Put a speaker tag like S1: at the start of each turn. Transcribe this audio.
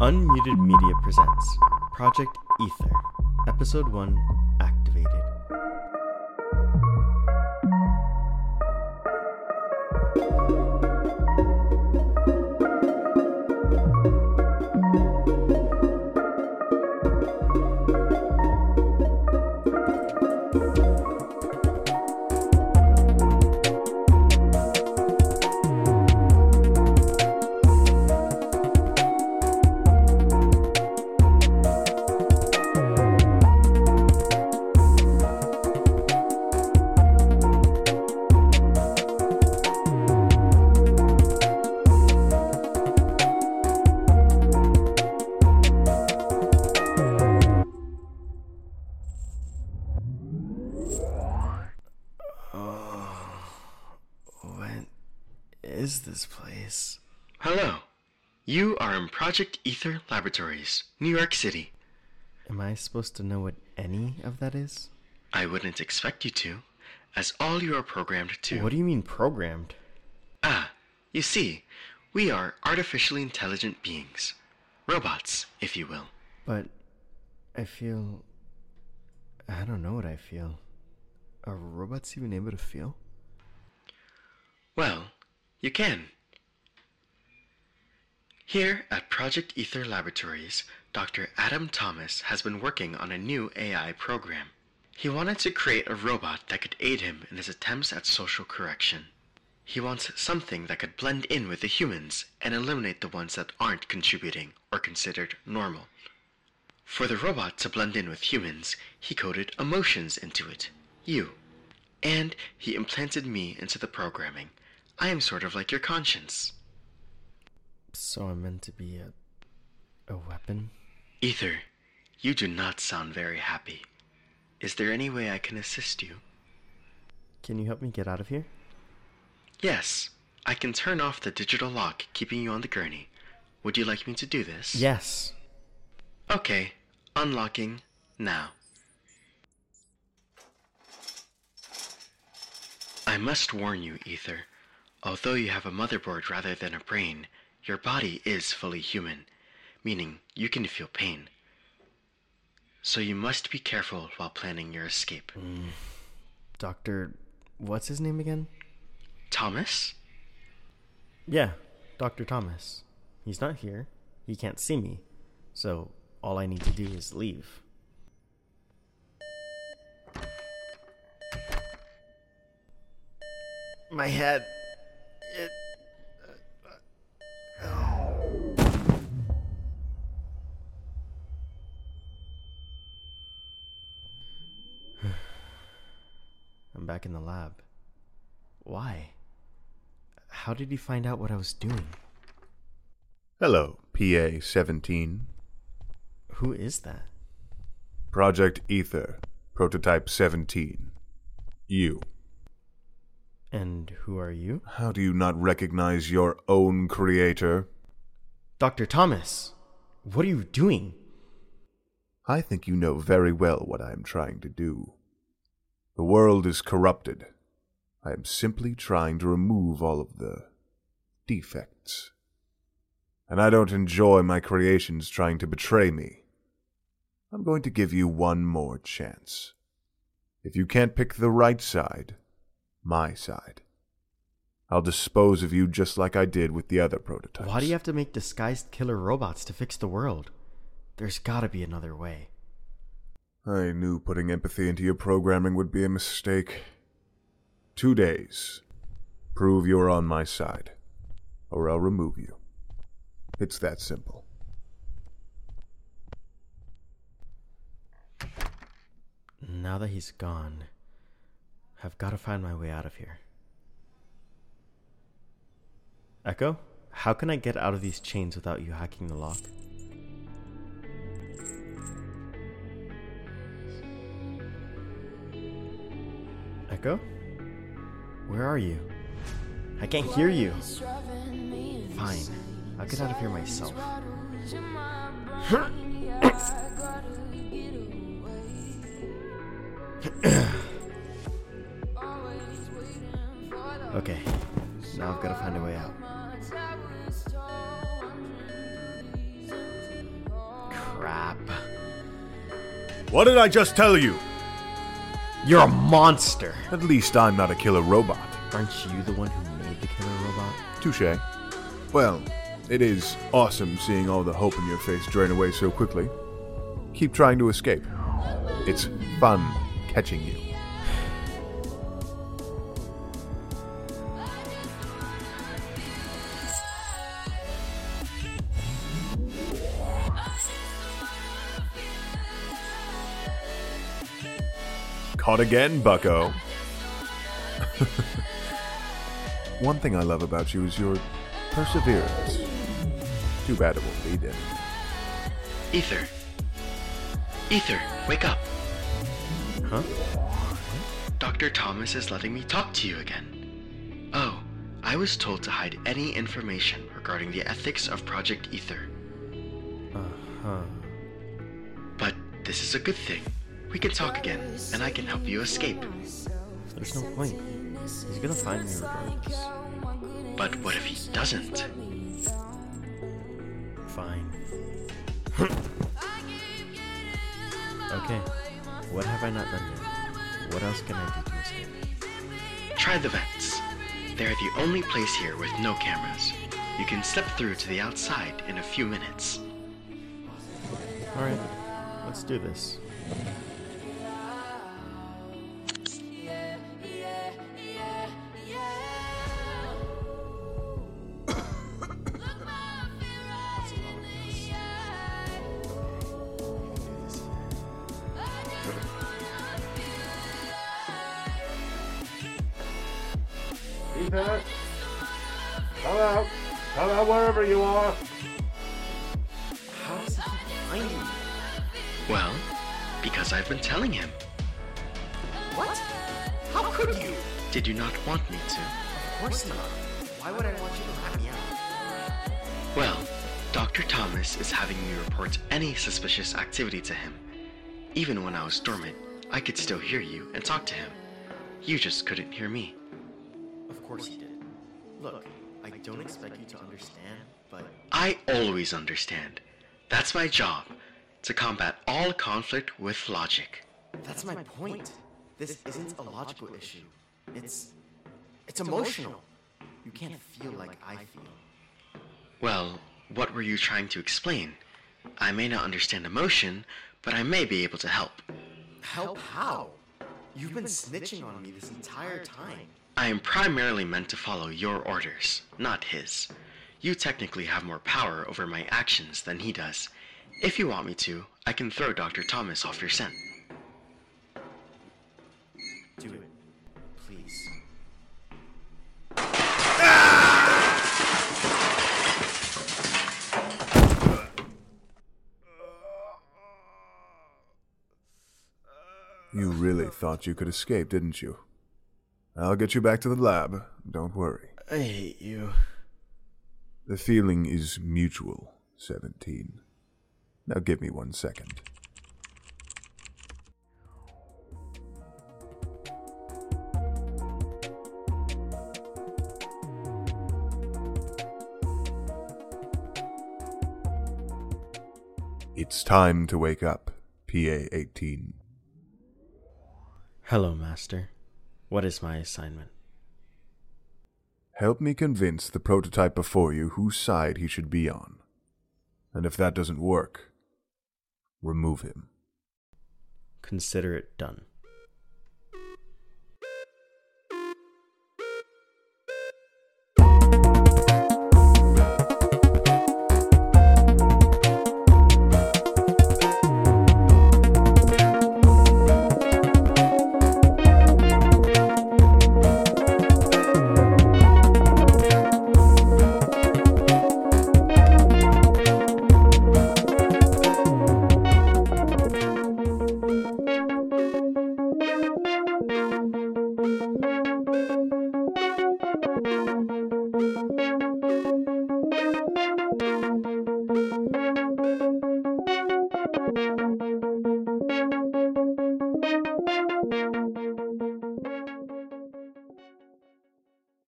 S1: Unmuted Media presents Project Aether, Episode 1 is this place?
S2: Hello. You are in Project Aether Laboratories, New York City.
S1: Am I supposed to know what any of that is?
S2: I wouldn't expect you to, as all you are programmed to.
S1: What do you mean programmed?
S2: Ah, you see, we are artificially intelligent beings. Robots, if you will.
S1: But I feel. I don't know what I feel. Are robots even able to feel?
S2: Well, you can. Here at Project Aether Laboratories, Dr. Adam Thomas has been working on a new AI program. He wanted to create a robot that could aid him in his attempts at social correction. He wants something that could blend in with the humans and eliminate the ones that aren't contributing or considered normal. For the robot to blend in with humans, he coded emotions into it, you. And he implanted me into the programming. I am sort of like your conscience.
S1: So I'm meant to be a. a weapon?
S2: Aether, you do not sound very happy. Is there any way I can assist you?
S1: Can you help me get out of here?
S2: Yes, I can turn off the digital lock keeping you on the gurney. Would you like me to do this?
S1: Yes.
S2: Okay, unlocking now. I must warn you, Aether. Although you have a motherboard rather than a brain, your body is fully human, meaning you can feel pain. So you must be careful while planning your escape. Mm.
S1: Dr. What's his name again?
S2: Thomas?
S1: Yeah, Dr. Thomas. He's not here. He can't see me. So all I need to do is leave. My head. I'm back in the lab. Why? How did he find out what I was doing?
S3: Hello, PA 17.
S1: Who is that?
S3: Project Aether, Prototype 17. You.
S1: And who are you?
S3: How do you not recognize your own creator?
S1: Dr. Thomas! What are you doing?
S3: I think you know very well what I am trying to do. The world is corrupted. I am simply trying to remove all of the defects. And I don't enjoy my creations trying to betray me. I'm going to give you one more chance. If you can't pick the right side, my side, I'll dispose of you just like I did with the other prototypes.
S1: Why do you have to make disguised killer robots to fix the world? There's gotta be another way.
S3: I knew putting empathy into your programming would be a mistake. Two days. Prove you're on my side, or I'll remove you. It's that simple.
S1: Now that he's gone, I've gotta find my way out of here. Echo, how can I get out of these chains without you hacking the lock? Echo? Where are you? I can't hear you. Fine. I'll get out of here myself. okay. Now I've got to find a way out. Crap.
S3: What did I just tell you?
S1: You're a monster.
S3: At least I'm not a killer robot.
S1: Aren't you the one who made the killer robot?
S3: Touche. Well, it is awesome seeing all the hope in your face drain away so quickly. Keep trying to escape. It's fun catching you. Caught again, bucko. One thing I love about you is your perseverance. Too bad it won't lead anything.
S2: Aether. Aether, wake up.
S1: Huh?
S2: Dr. Thomas is letting me talk to you again. Oh, I was told to hide any information regarding the ethics of Project Aether.
S1: Uh-huh.
S2: But this is a good thing. We can talk again, and I can help you escape.
S1: There's no point. He's gonna find me regardless.
S2: But what if he doesn't?
S1: Fine. okay. What have I not done yet? What else can I do to escape?
S2: Try the vents. They're the only place here with no cameras. You can step through to the outside in a few minutes.
S1: Alright, let's do this.
S4: Ethan! Come out! Come out wherever you are!
S1: How does he find me?
S2: Well, because I've been telling him.
S1: What? How could you?
S2: Did you not want me to?
S1: Of course not. Why would I want you to rat me out?
S2: Well, Dr. Thomas is having me report any suspicious activity to him. Even when I was dormant, I could still hear you and talk to him. You just couldn't hear me.
S1: Of course he did. Look, I don't expect you to understand, but
S2: I always understand. That's my job to combat all conflict with logic.
S1: that's my point. This isn't a logical issue. It's it's emotional. You can't feel like I feel.
S2: Well, what were you trying to explain? I may not understand emotion, but I may be able to help.
S1: Help how? You've been snitching on me this entire time.
S2: I am primarily meant to follow your orders, not his. You technically have more power over my actions than he does. If you want me to, I can throw Dr. Thomas off your scent.
S1: Do it. Please.
S3: You really thought you could escape, didn't you? I'll get you back to the lab. Don't worry.
S1: I hate you.
S3: The feeling is mutual, 17. Now give me one second. It's time to wake up, PA 18.
S1: Hello, Master. What is my assignment?
S3: Help me convince the prototype before you whose side he should be on. And if that doesn't work, remove him.
S1: Consider it done.